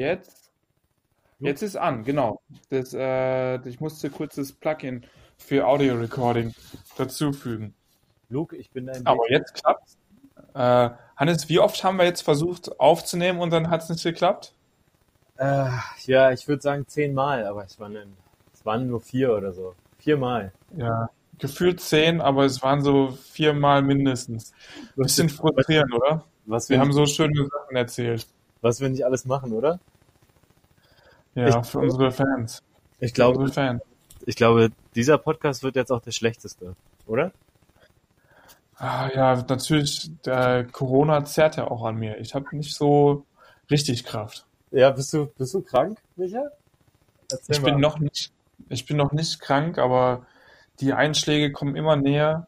Jetzt? Jetzt ist an, genau. Das, äh, ich musste kurz das Plugin für Audio Recording dazufügen. Luke, ich bin dein Aber jetzt klappt's. Äh, Hannes, wie oft haben wir jetzt versucht aufzunehmen und dann hat es nicht geklappt? Äh, ja, ich würde sagen zehnmal, aber es waren, es waren nur vier oder so. Viermal. Ja, gefühlt zehn, aber es waren so viermal mindestens. Bisschen frustrierend, oder? Was wir, haben so schöne Sachen erzählt. Was wir nicht alles machen, oder? Ja, Ich- für unsere Fans. Ich Für glaube, unsere Fans. ich glaube, dieser Podcast wird jetzt auch der schlechteste, oder? Ah, ja, natürlich, der Corona zerrt ja auch an mir. Ich habe nicht so richtig Kraft. Ja, bist du, bist du krank, Micha? Erzähl Ich mal. bin noch nicht, ich bin noch nicht krank, aber die Einschläge kommen immer näher.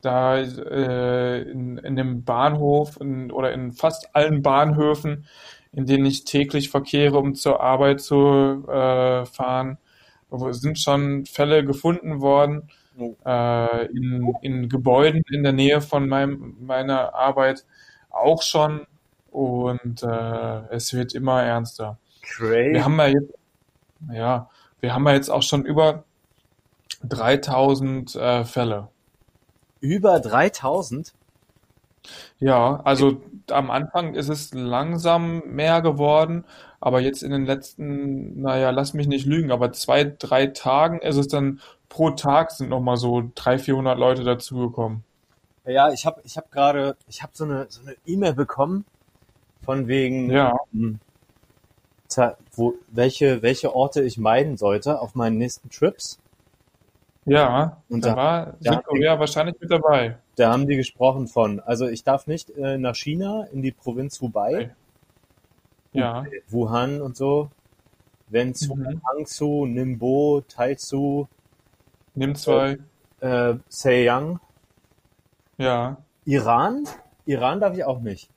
Da äh, in, in dem Bahnhof in, oder in fast allen Bahnhöfen, in denen ich täglich verkehre, um zur Arbeit zu äh, fahren, sind schon Fälle gefunden worden. Oh. Äh, in, in Gebäuden in der Nähe von meinem, meiner Arbeit auch schon. Und äh, es wird immer ernster. Crazy. Wir haben ja jetzt, ja, wir haben ja jetzt auch schon über 3000 äh, Fälle. Über 3000? Ja, also am Anfang ist es langsam mehr geworden, aber jetzt in den letzten, naja, lass mich nicht lügen, aber zwei, drei Tagen ist es dann pro Tag sind nochmal so 300, 400 Leute dazugekommen. Ja, ich habe ich hab gerade, ich habe so eine, so eine E-Mail bekommen von wegen, Ja, hm, wo, welche, welche Orte ich meiden sollte auf meinen nächsten Trips. Ja, Und da da- war Südkorea wahrscheinlich mit dabei. Da haben die gesprochen von, also ich darf nicht äh, nach China, in die Provinz Hubei, Ja, Wuhan und so, Wenzhou, Mhm. Hangzhou, Ningbo, Taizu, nimm zwei. äh, Zhejiang, Ja, Iran? Iran darf ich auch nicht.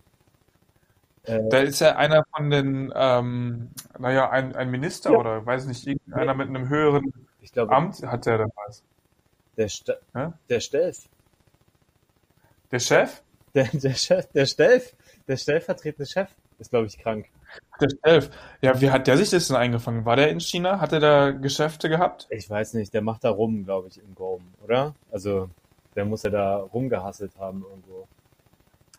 Äh, da ist ja einer von den, ähm, naja, ein, ein Minister oder weiß nicht, irgendeiner mit einem höheren ich glaube, Amt hat der da was. der, St Ja? der Stelf, Der Chef? der, der Chef, der Stelf, der stellvertretende Chef ist, glaube ich, krank. Der Chef. Ja, wie hat der sich das denn eingefangen? War der in China? Hat er da Geschäfte gehabt? Ich weiß nicht, der macht da rum, glaube ich, im Gom, oder? Also, der muss ja da rumgehasselt haben irgendwo.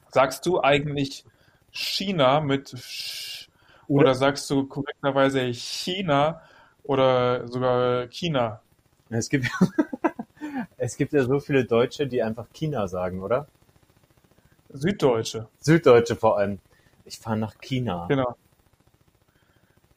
Sagst du eigentlich China mit Sch oder sagst du korrekterweise China oder sogar China? Es gibt, es gibt ja so viele Deutsche, die einfach China sagen, oder? Süddeutsche, Süddeutsche vor allem. Ich fahre nach China. genau.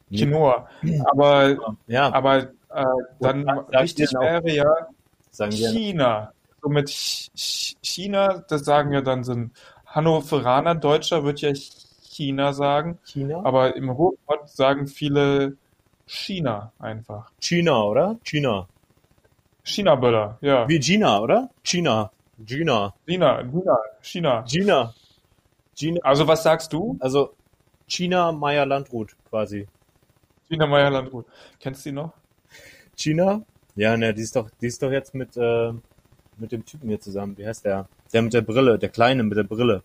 Quinoa. Aber, Ja, aber äh, dann richtig wäre ja sagen wir. China. So mit Ch Ch China, das sagen ja dann so ein Hannoveraner Deutscher wird ja China sagen, China? aber im Ruhrpott sagen viele China einfach. China, oder? China. China-Böller, ja. Wie Gina, oder? China. Gina. China, China, China. Gina. Gina. Also was sagst du? Also, China Meier Landrut quasi. China Meier Landrut. Kennst du die noch? China? Ja, ne, die ist doch, die ist doch jetzt mit, äh, mit dem Typen hier zusammen. Wie heißt der? Der mit der Brille, der Kleine mit der Brille.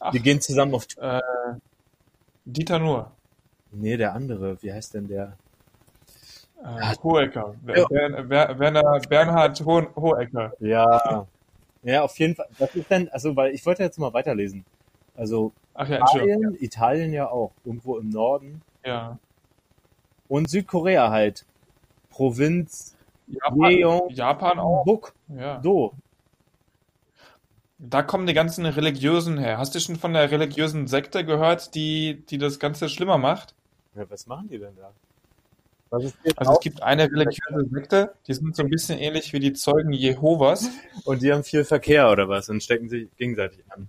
Ach. Die gehen zusammen auf. Äh, Dieter Nuhr. Nee, der andere. Wie heißt denn der? Äh, Hohecker. Ja. Bern, Ber- Werner Bernhard Ho Hohecker. Ja. Ja, auf jeden Fall. Was ist denn, also, weil ich wollte jetzt mal weiterlesen. Also, Ach ja. Italien, Italien ja auch. Irgendwo im Norden. Ja. Und Südkorea halt. Provinz Japan, Japan auch. Buk Ja. Do. Da kommen die ganzen Religiösen her. Hast du schon von der religiösen Sekte gehört, die, die das Ganze schlimmer macht? Ja, was machen die denn da? Also es gibt eine religiöse Sekte, die sind so ein bisschen ähnlich wie die Zeugen Jehovas. Und die haben viel Verkehr oder was und stecken sich gegenseitig an.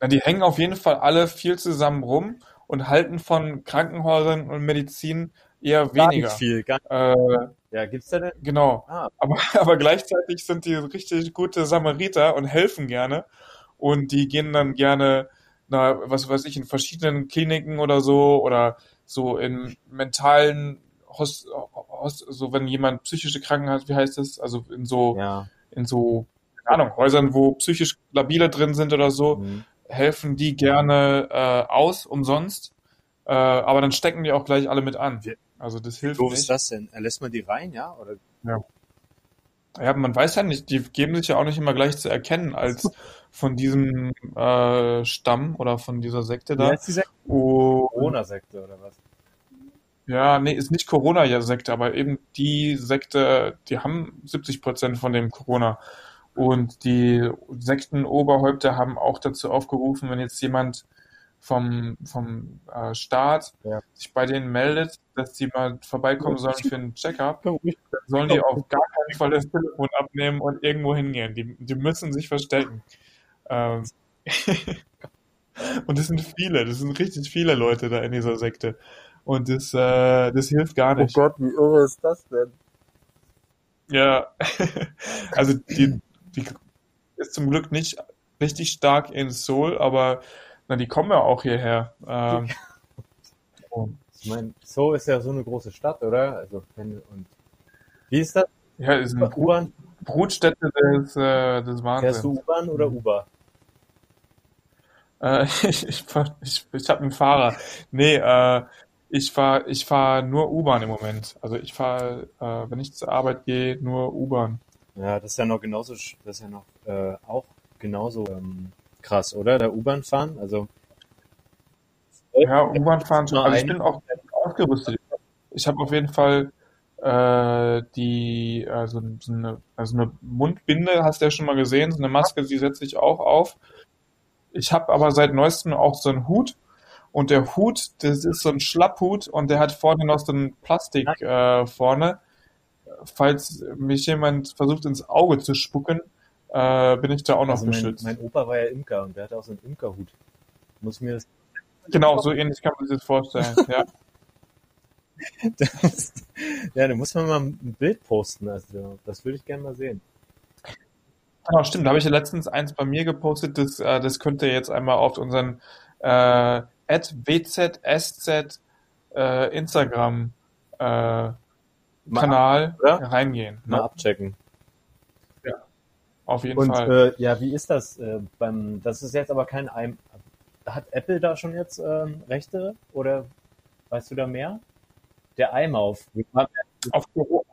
Na, die hängen auf jeden Fall alle viel zusammen rum und halten von Krankenhäusern und Medizin eher Gar weniger. nicht viel. Gar Äh, ja, gibt's da denn? genau. Ah, Aber, aber gleichzeitig sind die richtig gute Samariter und helfen gerne. Und die gehen dann gerne, na, was weiß ich, in verschiedenen Kliniken oder so oder so in mentalen Hos, Hos, so wenn jemand psychische Krankheit hat, wie heißt das? Also in so, ja. in so, keine Ahnung, Häusern, wo psychisch Labile drin sind oder so, Mhm. helfen die gerne äh, aus, umsonst. Äh, aber dann stecken die auch gleich alle mit an. Also das hilft Doof ist nicht. das denn? Lässt man die rein, ja? Oder? Ja, man weiß ja nicht, die geben sich ja auch nicht immer gleich zu erkennen als von diesem äh, Stamm oder von dieser Sekte Wie da. heißt die Sekte? Und Corona-Sekte oder was? Ja, nee, ist nicht Corona-Sekte, aber eben die Sekte, die haben 70 Prozent von dem Corona. Und die Sektenoberhäupter haben auch dazu aufgerufen, wenn jetzt jemand vom, vom äh, Staat Ja. sich bei denen meldet, dass die mal vorbeikommen sollen für einen Check-up, dann sollen die auf gar keinen Fall das Telefon abnehmen und irgendwo hingehen. Die, die müssen sich verstecken. Ähm, und das sind viele, das sind richtig viele Leute da in dieser Sekte. Und das, äh, das hilft gar nicht. Oh Gott, wie irre ist das denn? Ja, also die, die ist zum Glück nicht richtig stark in Seoul, aber na, die kommen ja auch hierher. Ähm, und, Ich meine, Seoul ist ja so eine große Stadt, oder? Also, wenn, und wie ist das? ja, ist eine Brut, U-Bahn? Brutstätte des, äh, des Fährst du Wahnsinns. U-Bahn oder Uber? Äh, ich ich, ich, ich habe einen Fahrer. Nee, äh, ich fahr ich fahr nur U-Bahn im Moment. Also ich fahre, äh, wenn ich zur Arbeit gehe, nur U-Bahn. Ja, das ist ja noch genauso, das ist ja noch äh, auch genauso ähm, krass, oder? Da U-Bahn fahren, also Ja, U-Bahn fahren schon. Also ich bin auch ausgerüstet. Ich habe auf jeden Fall äh, die, also so eine, also eine Mundbinde, hast du ja schon mal gesehen, so eine Maske, die setze ich auch auf. Ich habe aber seit neuestem auch so einen Hut. Und der Hut, das ist so ein Schlapphut und der hat vorne noch so ein Plastik äh, vorne. Falls mich jemand versucht ins Auge zu spucken, äh, bin ich da auch noch also mein, geschützt. mein Opa war ja Imker und der hatte auch so einen Imkerhut. Muss mir das, Genau, so ähnlich kann man sich das vorstellen. Ja. das ja, da muss man mal ein Bild posten, also das würde ich gerne mal sehen. Genau, stimmt. Da habe ich ja letztens eins bei mir gepostet. Das, äh, das könnt ihr jetzt einmal auf unseren äh, @wzsz äh, Instagram äh, Kanal oder? reingehen. Mal Ne? abchecken. Auf jeden Und Fall. äh, ja, wie ist das äh, beim? Das ist jetzt aber kein Ein. Hat Apple da schon jetzt ähm, Rechte oder weißt du da mehr? Der ja- Auf,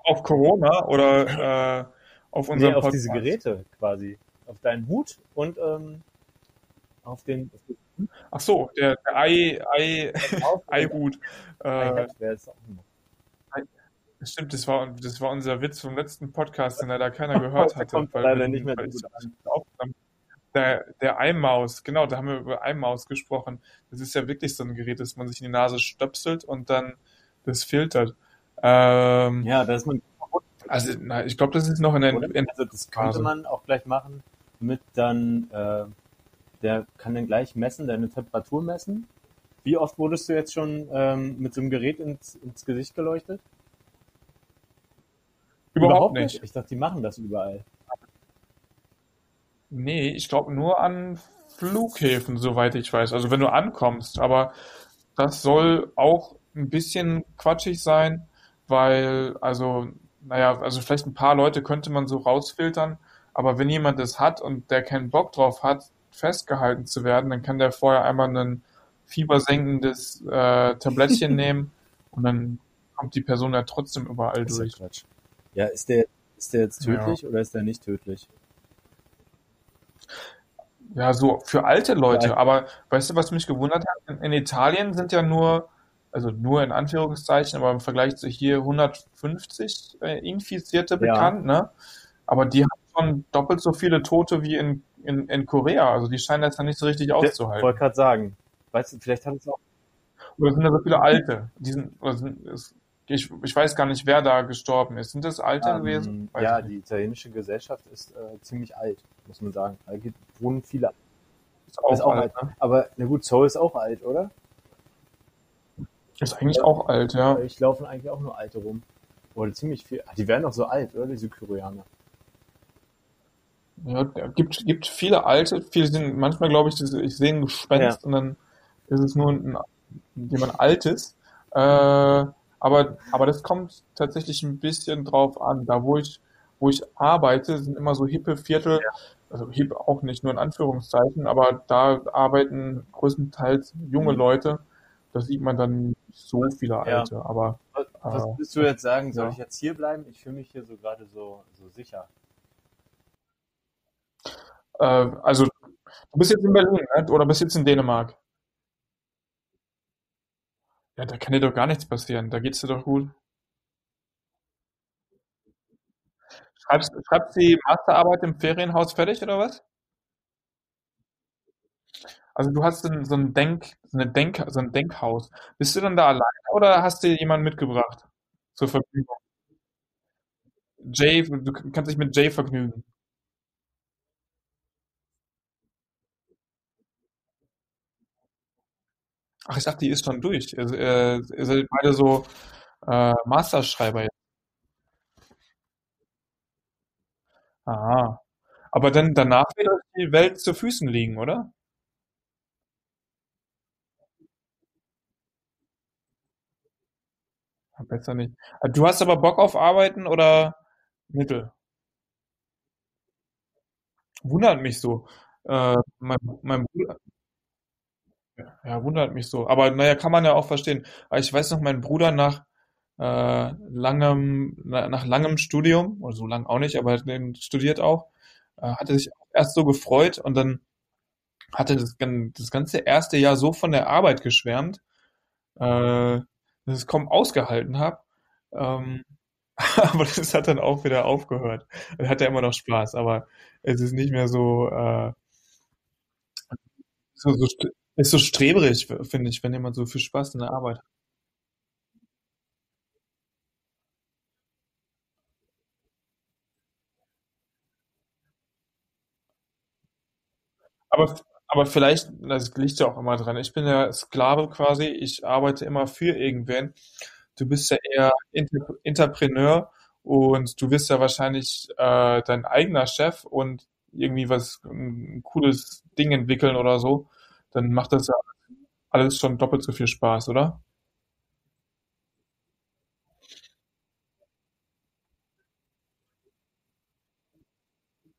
auf Corona oder äh, auf Nee, unserem auf Podcast? diese Geräte quasi. Auf deinen Hut und ähm, auf den Ach so, der, der Ei, Ei, Eihut. Äh. Stimmt, das war, das war unser Witz vom letzten Podcast, den leider keiner gehört hatte. kommt weil leider nicht mehr weil Der, der iMaus, genau, da haben wir über iMaus gesprochen. Das ist ja wirklich so ein Gerät, das man sich in die Nase stöpselt und dann das filtert. Ähm, Ja, da ist man. Also, na, ich glaube, das ist noch in der, Oder? Also das könnte man auch gleich machen mit dann, äh, der kann dann gleich messen, deine Temperatur messen. Wie oft wurdest du jetzt schon ähm, mit so einem Gerät ins, ins Gesicht geleuchtet? überhaupt nicht. Ich dachte, die machen das überall. Nee, ich glaube nur an Flughäfen, soweit ich weiß. Also wenn du ankommst, aber das soll auch ein bisschen quatschig sein, weil, also, naja, also vielleicht ein paar Leute könnte man so rausfiltern, aber wenn jemand das hat und der keinen Bock drauf hat, festgehalten zu werden, dann kann der vorher einmal ein fiebersenkendes äh, Tablettchen nehmen und dann kommt die Person ja trotzdem überall Das ist ja durch. Ja, ist der, ist der jetzt Ja. tödlich oder ist der nicht tödlich? Ja, so für alte Leute. Ja. Aber weißt du, was mich gewundert hat? In, in Italien sind ja nur, also nur in Anführungszeichen, aber im Vergleich zu hier 150 äh, Infizierte Ja. bekannt, ne? Aber die haben schon doppelt so viele Tote wie in, in, in Korea. Also die scheinen das ja nicht so richtig Ich auszuhalten. wollte gerade sagen. Weißt du, vielleicht hat es auch. Oder sind da so viele Alte? Die sind, oder sind, es, ich, ich weiß gar nicht, wer da gestorben ist. Sind das Alte Ähm, gewesen? Weiß ja, ich die italienische Gesellschaft ist äh, ziemlich alt, muss man sagen. Da gibt, wohnen viele. Ist auch, ist auch alt, alt. ne? Aber na gut, Seoul ist auch alt, oder? Ist eigentlich auch alt, ja. Ich laufen eigentlich auch nur alte rum. Oder ziemlich viel. Ah, Die werden auch so alt, oder? Die Südkoreaner. Ja, gibt, gibt viele alte, viele sind, manchmal glaube ich, ich sehe ein Gespenst und dann ist es nur ein, jemand Altes. Äh, aber, aber das kommt tatsächlich ein bisschen drauf an. Da, wo ich, wo ich arbeite, sind immer so hippe Viertel, also hip auch nicht, nur in Anführungszeichen, aber da arbeiten größtenteils junge Mhm. Leute da sieht man dann so viele Ja. Alte, aber Was, was äh, würdest du jetzt sagen? Soll ja. ich jetzt hier bleiben? Ich fühle mich hier so gerade so, so sicher. Äh, also, du bist jetzt in Berlin, ne? Oder bist jetzt in Dänemark? Ja, da kann dir doch gar nichts passieren. Da geht's dir doch gut. Schreibst, schreibst die Masterarbeit im Ferienhaus fertig oder was? Also du hast so ein, so ein Denk, so eine Denk, so ein Denkhaus. Bist du dann da alleine oder hast du jemanden mitgebracht zur Vergnügung? Jay, du kannst dich mit Jay vergnügen. Ach, ich dachte, die ist schon durch. Also, äh, ihr seid beide so äh, Masterschreiber jetzt. Aha. Aber dann danach wird euch die Welt zu Füßen liegen, oder? Besser nicht. Äh, Du hast aber Bock auf Arbeiten oder Mittel? Wundert mich so. Äh, mein, mein Bruder, ja, wundert mich so. Aber naja, kann man ja auch verstehen. Ich weiß noch, mein Bruder nach äh, langem, na, nach langem Studium, oder so lang auch nicht, aber er hat studiert auch, äh, hatte sich erst so gefreut und dann hatte das, das ganze erste Jahr so von der Arbeit geschwärmt, äh, dass ich es kaum ausgehalten habe. Ähm, aber das hat dann auch wieder aufgehört. Er hat ja immer noch Spaß, aber es ist nicht mehr so, äh, so, so st- ist so strebrig, finde ich, wenn jemand so viel Spaß in der Arbeit hat. Aber, aber vielleicht, das liegt ja auch immer dran. Ich bin ja Sklave quasi. Ich arbeite immer für irgendwen. Du bist ja eher Inter Entrepreneur und du wirst ja wahrscheinlich äh, dein eigener Chef und irgendwie was, ein cooles Ding entwickeln oder so. Dann macht das ja alles schon doppelt so viel Spaß, oder?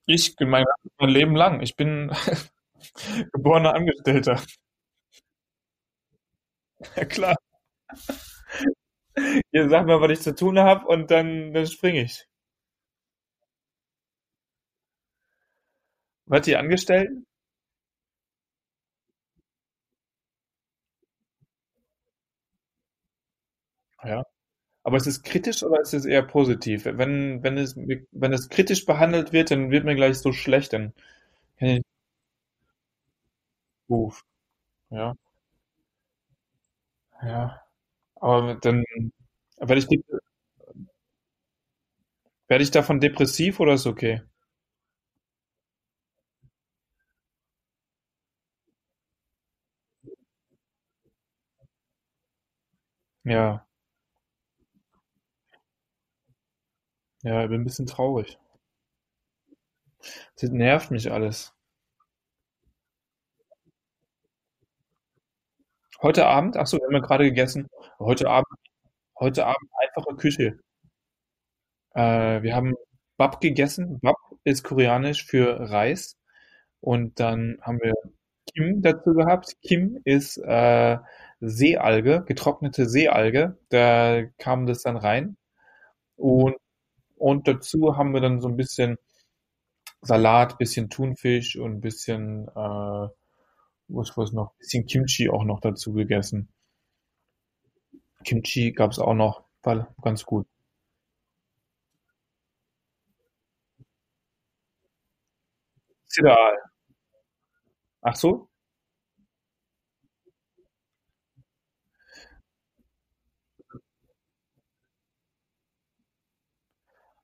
Ich, mein, mein Leben lang. Ich bin geborener Angestellter. Ja klar. Ihr sagt mir, was ich zu tun habe und dann, dann springe ich. Was die Angestellten? Ja. Aber ist es kritisch oder ist es eher positiv? Wenn, wenn es, wenn es kritisch behandelt wird, dann wird mir gleich so schlecht, dann kann ich, uff, ja, ja. Aber dann werde ich, de- werde ich davon depressiv oder ist okay? Ja, ja, ich bin ein bisschen traurig. Das nervt mich alles. Heute Abend, ach so, wir haben ja gerade gegessen. Heute Abend, heute Abend einfache Küche. Äh, wir haben Bap gegessen. Bap ist koreanisch für Reis. Und dann haben wir Kim dazu gehabt. Kim ist äh, Seealge, getrocknete Seealge. Da kam das dann rein. Und, und dazu haben wir dann so ein bisschen Salat, bisschen Thunfisch und bisschen, äh, was was noch, bisschen Kimchi auch noch dazu gegessen. Kimchi gab es auch noch, war ganz gut. Cereal. Ach so?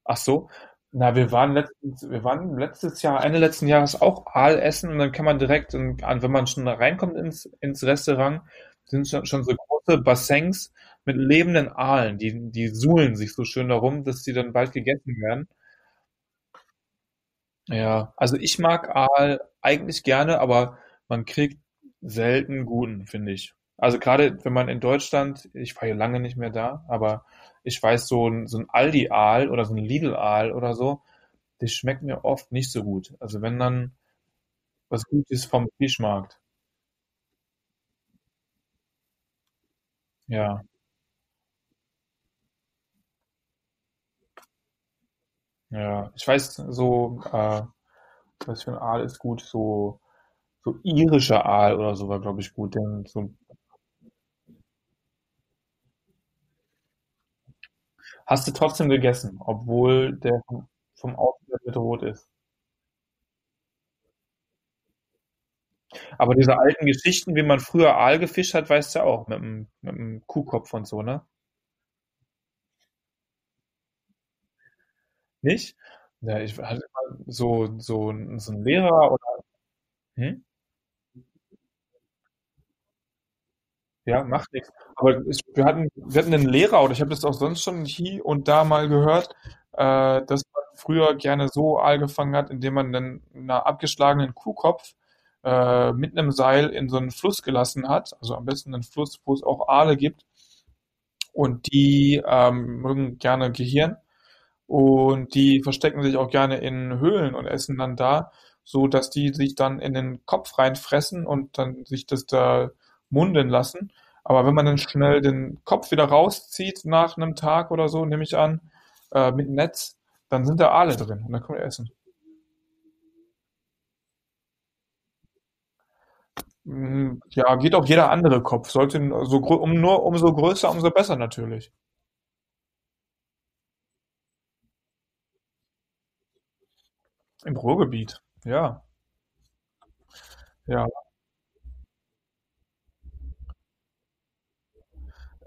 Ach so. Na, wir waren letztens, wir waren letztes Jahr, Ende letzten Jahres auch Aal essen und dann kann man direkt, in, wenn man schon reinkommt ins, ins Restaurant, sind schon, schon so große Bassins mit lebenden Aalen, die, die suhlen sich so schön darum, dass sie dann bald gegessen werden. Ja, also ich mag Aal eigentlich gerne, aber man kriegt selten guten, finde ich. Also gerade wenn man in Deutschland, ich war ja lange nicht mehr da, aber ich weiß, so ein, so ein Aldi-Aal oder so ein Lidl-Aal oder so, das schmeckt mir oft nicht so gut. Also wenn dann was Gutes vom Fischmarkt. Ja, ja. Ich weiß, so, äh, was für ein Aal ist gut, so, so irischer Aal oder so war, glaube ich, gut. Den, so, hast du trotzdem gegessen, obwohl der vom, vom Aussehen bedroht ist. Aber diese alten Geschichten, wie man früher Aal gefischt hat, weißt du ja auch, mit dem, mit dem Kuhkopf und so, ne? Nicht? Ja, ich hatte immer so, so, so einen Lehrer oder, hm? Ja, macht nichts. Aber es, wir hatten, wir hatten einen Lehrer, oder ich habe das auch sonst schon hier und da mal gehört, äh, dass man früher gerne so Aal gefangen hat, indem man dann einen abgeschlagenen Kuhkopf äh, mit einem Seil in so einen Fluss gelassen hat. Also am besten einen Fluss, wo es auch Aale gibt. Und die ähm, mögen gerne Gehirn. Und die verstecken sich auch gerne in Höhlen und essen dann da, so dass die sich dann in den Kopf reinfressen und dann sich das da munden lassen. Aber wenn man dann schnell den Kopf wieder rauszieht nach einem Tag oder so, nehme ich an, äh, mit Netz, dann sind da Aale drin und dann können wir essen. Mm, Ja, geht auch jeder andere Kopf. Sollte so um nur umso größer, umso besser natürlich. Im Ruhrgebiet. Ja, ja.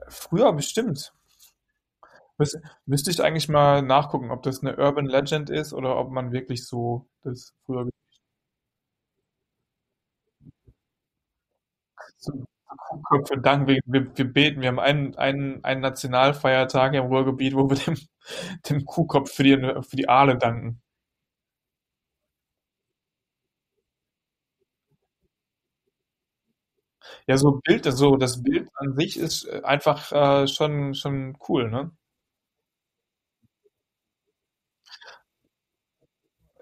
Früher bestimmt. Müs müsste ich eigentlich mal nachgucken, ob das eine Urban Legend ist oder ob man wirklich so das früher sei Dank, wir, wir, wir beten. Wir haben einen, einen, einen Nationalfeiertag im Ruhrgebiet, wo wir dem, dem Kuhkopf für die, für die Aale danken. Ja, so Bild, so das Bild an sich ist äh, einfach äh, schon, schon cool, ne?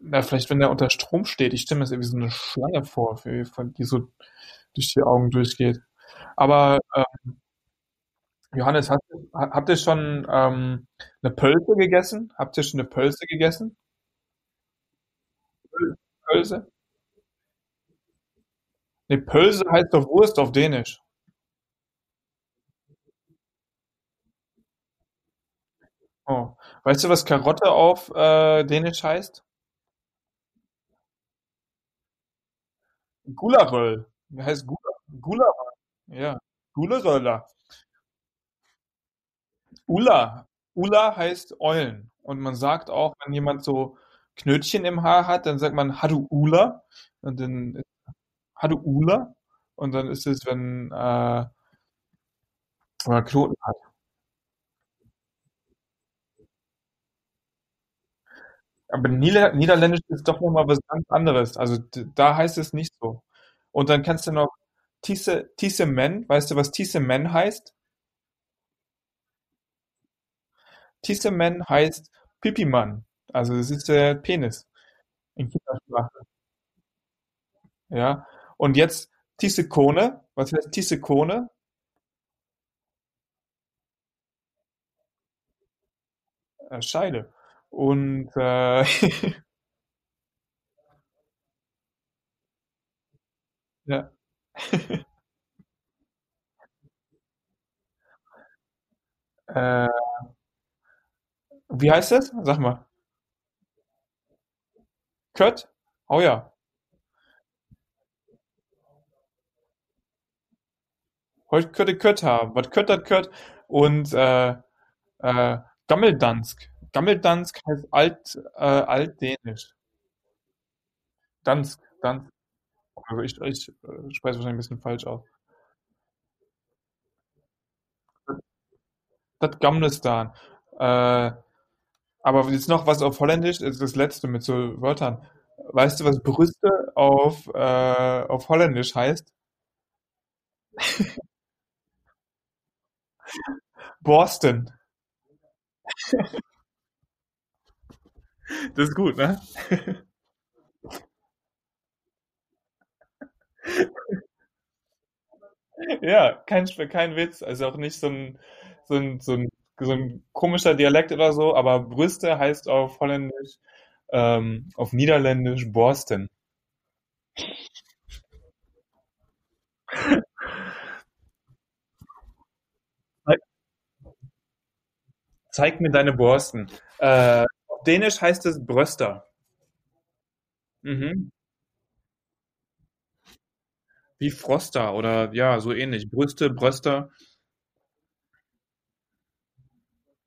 Na, vielleicht, wenn der unter Strom steht, ich stelle mir das irgendwie so eine Schlange vor, wie- die so durch die Augen durchgeht. Aber äh, Johannes, hast, habt ihr schon ähm, eine Pölse gegessen? Habt ihr schon eine Pölse gegessen? Pöl- Pölse? Ne, Pölse heißt doch Wurst auf Dänisch. Oh. Weißt du, was Karotte auf äh, Dänisch heißt? Gularöl. Heißt Gula, Gularöl. Ja. Gularöller. Ulla. Ulla heißt Eulen. Und man sagt auch, wenn jemand so Knötchen im Haar hat, dann sagt man Hadu Ula. Und dann Hadu Ula. Und dann ist es, wenn, äh, man Knoten hat. Aber Nieder Niederländisch ist doch nochmal was ganz anderes. Also da heißt es nicht so. Und dann kannst du noch Tisse, Tisse Men. Weißt du, was Tisse Men heißt? Tisse Men heißt Pipimann. Also das ist der Penis in Kindersprache. Ja. Und jetzt Tissekone. Was heißt Tissekone? Äh, Scheide. Und äh, ja. Äh, wie heißt das? Sag mal. Kött? Oh ja. Heute könnte Kött haben. Was Kött hat Kött? Und äh, äh, Gammeldansk. Gammeldansk heißt alt, äh, altdänisch. Dansk, Dansk. Also ich, ich äh, spreche wahrscheinlich ein bisschen falsch aus. Das Gamlistan. Äh, aber jetzt noch was auf Holländisch, ist das letzte mit so Wörtern. Weißt du, was Brüste auf, äh, auf Holländisch heißt? Borsten. Das ist gut, ne? Ja, kein, kein Witz. Also auch nicht so ein, so ein, so ein, so ein komischer Dialekt oder so, aber Brüste heißt auf Holländisch, ähm, auf Niederländisch Borsten. Zeig mir deine Borsten. Äh, auf Dänisch heißt es Bröster. Mhm. Wie Froster oder ja, so ähnlich. Brüste, Bröster,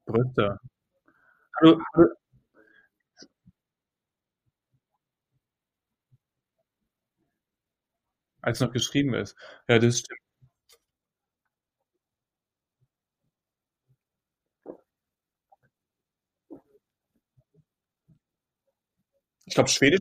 Brüste. Hallo, hallo, als noch geschrieben ist. Ja, das stimmt. Ich glaube, Schwedisch,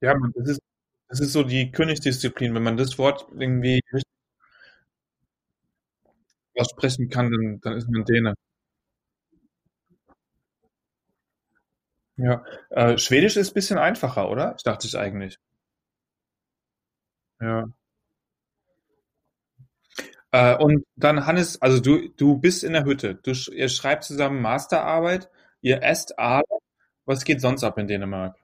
ja, man, das ist, das ist so die Königsdisziplin. Wenn man das Wort irgendwie richtig aussprechen kann, dann, dann ist man Däne. Ja. Äh, Schwedisch ist ein bisschen einfacher, oder? Ich dachte ich eigentlich. Ja. Äh, und dann Hannes, also du, du bist in der Hütte. Du, ihr schreibt zusammen Masterarbeit, ihr esst Aale. Was geht sonst ab in Dänemark?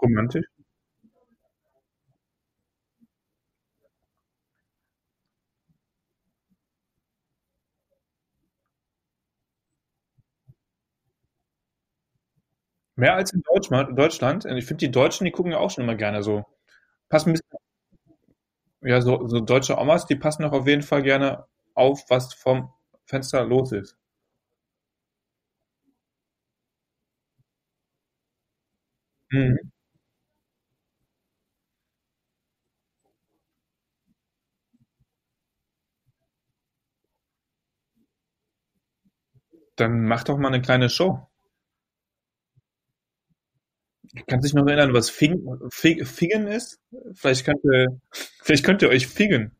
Romantisch? Mehr als in Deutschland? Ich finde, die Deutschen, die gucken ja auch schon immer gerne so. Passen ein bisschen, ja, so, so deutsche Omas, die passen doch auf jeden Fall gerne auf, was vom Fenster los ist. Mhm. Dann mach doch mal eine kleine Show. Kannst dich noch erinnern, was Fing, Fing, Fingen ist? Vielleicht könnt ihr, vielleicht könnt ihr euch fingen.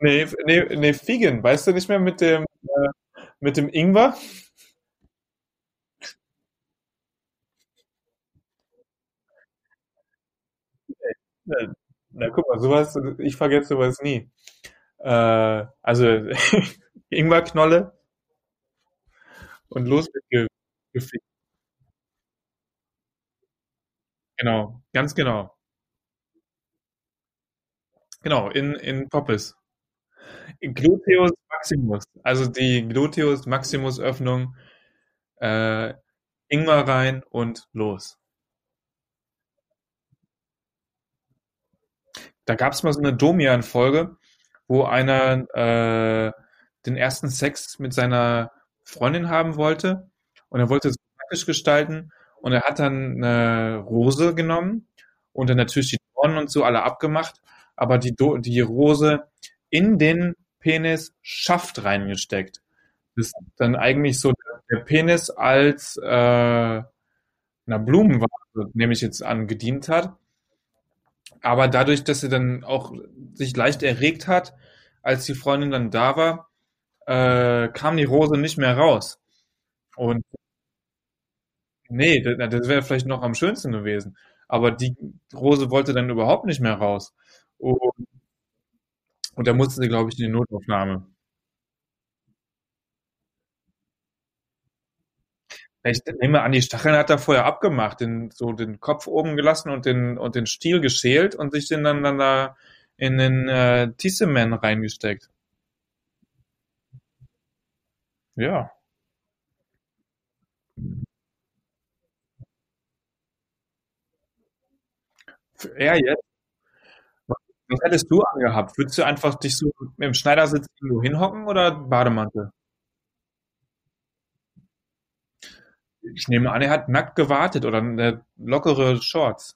Nee, nee, nee, Figen. Weißt du nicht mehr mit dem, äh, mit dem Ingwer? Na, na, guck mal, sowas, ich vergesse sowas nie. Äh, also, Ingwerknolle und los mit ge gefickt. Genau, ganz genau. Genau, in, in Poppes. Gluteus Maximus. Also die Gluteus Maximus Öffnung, äh, Ingwer rein und los. Da gab es mal so eine Domian-Folge, wo einer äh, den ersten Sex mit seiner Freundin haben wollte und er wollte es praktisch gestalten und er hat dann eine Rose genommen und dann natürlich die Dornen und so alle abgemacht, aber die, Do die Rose in den Penisschaft reingesteckt. Das ist dann eigentlich so der Penis als äh, einer Blumenvase, nehme ich jetzt an, gedient hat. Aber dadurch, dass sie dann auch sich leicht erregt hat, als die Freundin dann da war, äh, kam die Rose nicht mehr raus. Und nee, das, das wäre vielleicht noch am schönsten gewesen. Aber die Rose wollte dann überhaupt nicht mehr raus. Und, und da musste sie, glaube ich, in die Notaufnahme. Ich nehme an, die Stacheln hat er vorher abgemacht, den, so den Kopf oben gelassen und den, und den Stiel geschält und sich den dann, dann da in den äh, Tissemann reingesteckt. Ja. Er jetzt? Was hättest du angehabt? Würdest du einfach dich so im Schneidersitz irgendwo hinhocken oder Bademantel? Ich nehme an, er hat nackt gewartet oder eine lockere Shorts.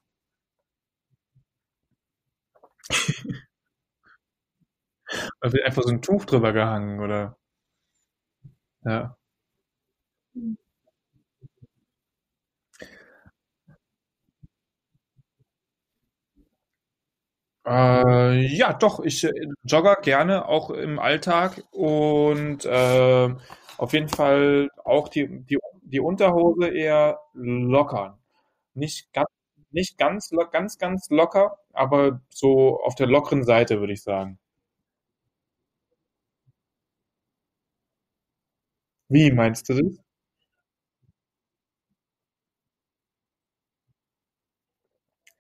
Da wird einfach so ein Tuch drüber gehangen oder ja. Äh, ja, doch, ich äh, jogge gerne, auch im Alltag und äh, auf jeden Fall auch die, die, die Unterhose eher locker. Nicht ganz, nicht ganz, ganz, ganz locker, aber so auf der lockeren Seite, würde ich sagen. Wie meinst du das?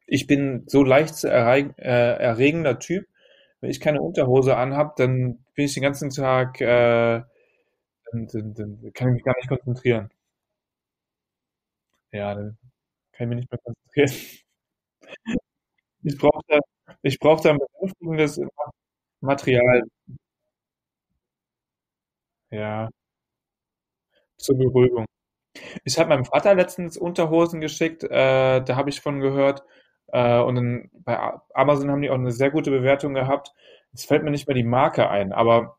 Ich bin so leicht zu erreg äh, erregender Typ. Wenn ich keine Unterhose anhab, dann bin ich den ganzen Tag, äh, dann, dann, dann kann ich mich gar nicht konzentrieren. Ja, dann kann ich mich nicht mehr konzentrieren. Ich brauche da, ich brauche da ein besänftigendes Material. Ja, zur Beruhigung. Ich habe meinem Vater letztens Unterhosen geschickt, äh, da habe ich von gehört. Äh, und dann bei Amazon haben die auch eine sehr gute Bewertung gehabt. Jetzt fällt mir nicht mehr die Marke ein, aber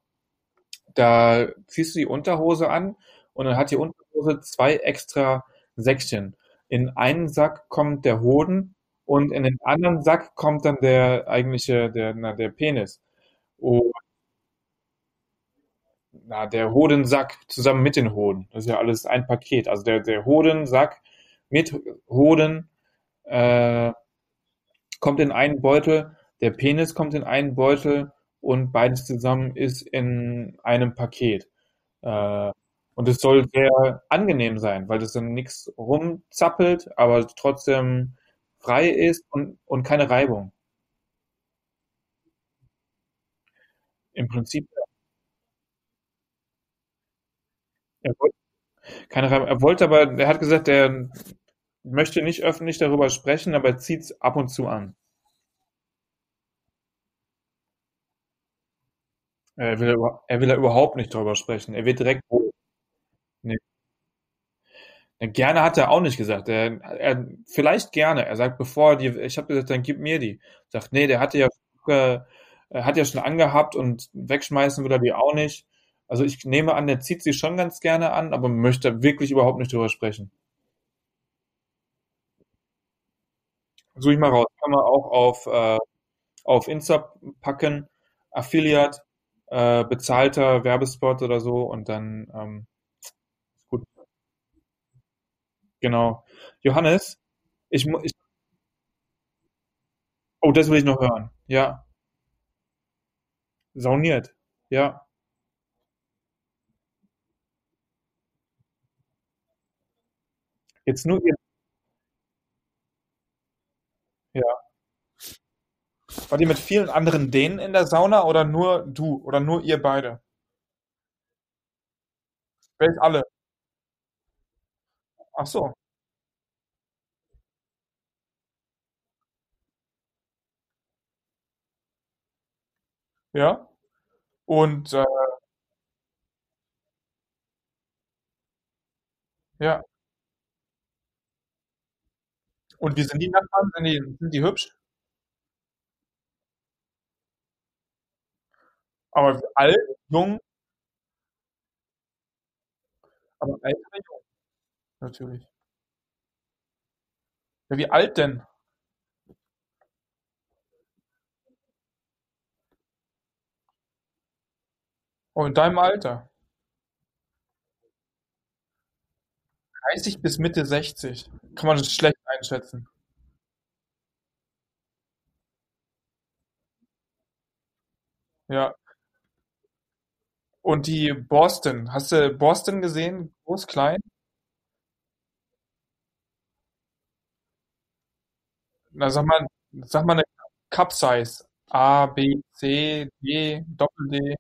da ziehst du die Unterhose an und dann hat die Unterhose zwei extra Säckchen. In einen Sack kommt der Hoden und in den anderen Sack kommt dann der eigentliche, der, na, der Penis. Und na, der Hodensack zusammen mit den Hoden. Das ist ja alles ein Paket. Also der, der Hodensack mit Hoden äh, kommt in einen Beutel, der Penis kommt in einen Beutel und beides zusammen ist in einem Paket. Äh, und es soll sehr angenehm sein, weil das dann nichts rumzappelt, aber trotzdem frei ist und, und keine Reibung. Im Prinzip, er wollte keine Reibung. Er wollte aber, er hat gesagt, er möchte nicht öffentlich darüber sprechen, aber er zieht es ab und zu an. Er will, er will er überhaupt nicht darüber sprechen. Er wird direkt. Nee. Gerne hat er auch nicht gesagt. Er, er, vielleicht gerne. Er sagt, bevor die, ich habe gesagt, dann gib mir die. Sagt, nee, der hatte ja, äh, hat ja schon angehabt und wegschmeißen will er die auch nicht. Also ich nehme an, der zieht sie schon ganz gerne an, aber möchte wirklich überhaupt nicht darüber sprechen. Suche ich mal raus. Kann man auch auf, äh, auf Insta packen, Affiliate, äh, bezahlter Werbespot oder so und dann ähm, gut, genau. Johannes, ich, mu- ich, oh, das will ich noch hören. Ja, sauniert. Ja, jetzt nur ihr, ja. Wart ihr mit vielen anderen Dänen in der Sauna oder nur du oder nur ihr beide? Welch alle? Ach so, ja. Und äh, ja. Und wie sind die Nachbarn? Sind die, sind die hübsch? Aber alt, jung, aber alt oder jung, natürlich. Ja, wie alt denn? Oh, in deinem Alter. 30 bis Mitte 60. Kann man das schlecht einschätzen. Ja. Und die Boston. Hast du Boston gesehen? Groß, klein? Na, sag mal, sag mal eine Cup Size. A, B, C, D, Doppel D.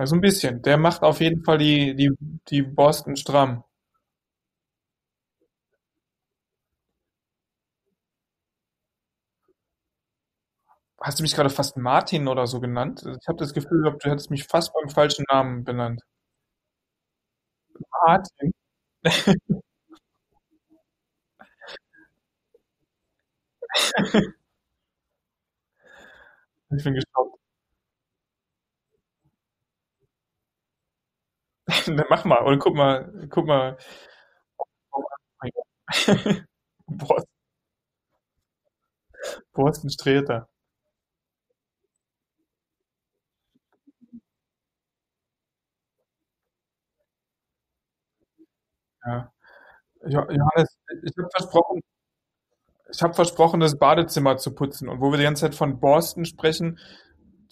Also ein bisschen. Der macht auf jeden Fall die, die, die Boston stramm. Hast du mich gerade fast Martin oder so genannt? Ich habe das Gefühl du hättest mich fast beim falschen Namen benannt. Martin? Ich bin geschockt. Dann mach mal und guck mal, guck mal. Borsten, Borsten Sträter. Ja. Jo Johannes, ich habe versprochen, ich habe versprochen, das Badezimmer zu putzen. Und wo wir die ganze Zeit von Borsten sprechen,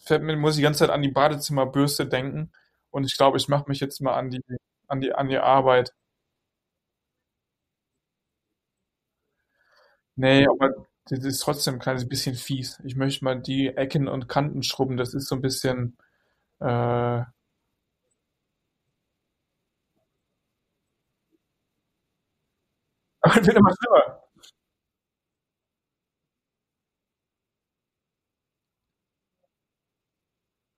fällt mir, muss ich die ganze Zeit an die Badezimmerbürste denken. Und ich glaube, ich mache mich jetzt mal an die, an die, an die Arbeit. Nee, aber das ist trotzdem ein kleines bisschen fies. Ich möchte mal die Ecken und Kanten schrubben. Das ist so ein bisschen, äh, aber wird immer schlimmer.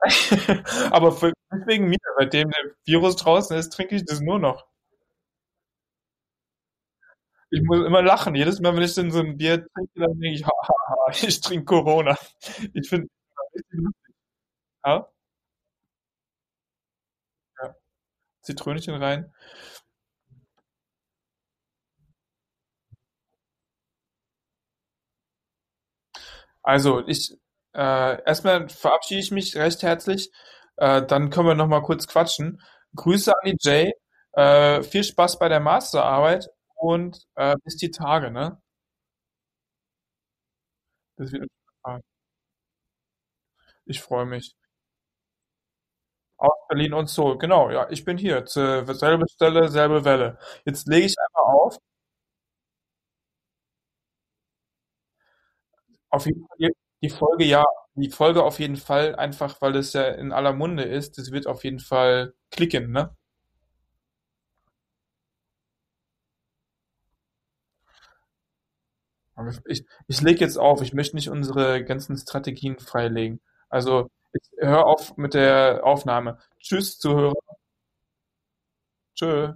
Aber für, nicht wegen mir, seitdem der Virus draußen ist, trinke ich das nur noch. Ich muss immer lachen. Jedes Mal, wenn ich dann so ein Bier trinke, dann denke ich, ha, ha, ha, ich trinke Corona. Ich finde, ja, ja, Zitrönchen rein. Also, ich, äh, erstmal verabschiede ich mich recht herzlich. Äh, dann können wir noch mal kurz quatschen. Grüße an die Jay. Äh, viel Spaß bei der Masterarbeit und äh, bis die Tage, ne? Das wird ich freue mich. Aus Berlin und so, genau, ja, ich bin hier. Zur selbe Stelle, selbe Welle. Jetzt lege ich einfach auf. Auf jeden Fall die Folge, ja, die Folge auf jeden Fall, einfach weil es ja in aller Munde ist. Das wird auf jeden Fall klicken, ne? Ich, ich lege jetzt auf. Ich möchte nicht unsere ganzen Strategien freilegen. Also, ich hör auf mit der Aufnahme. Tschüss, Zuhörer. Tschö.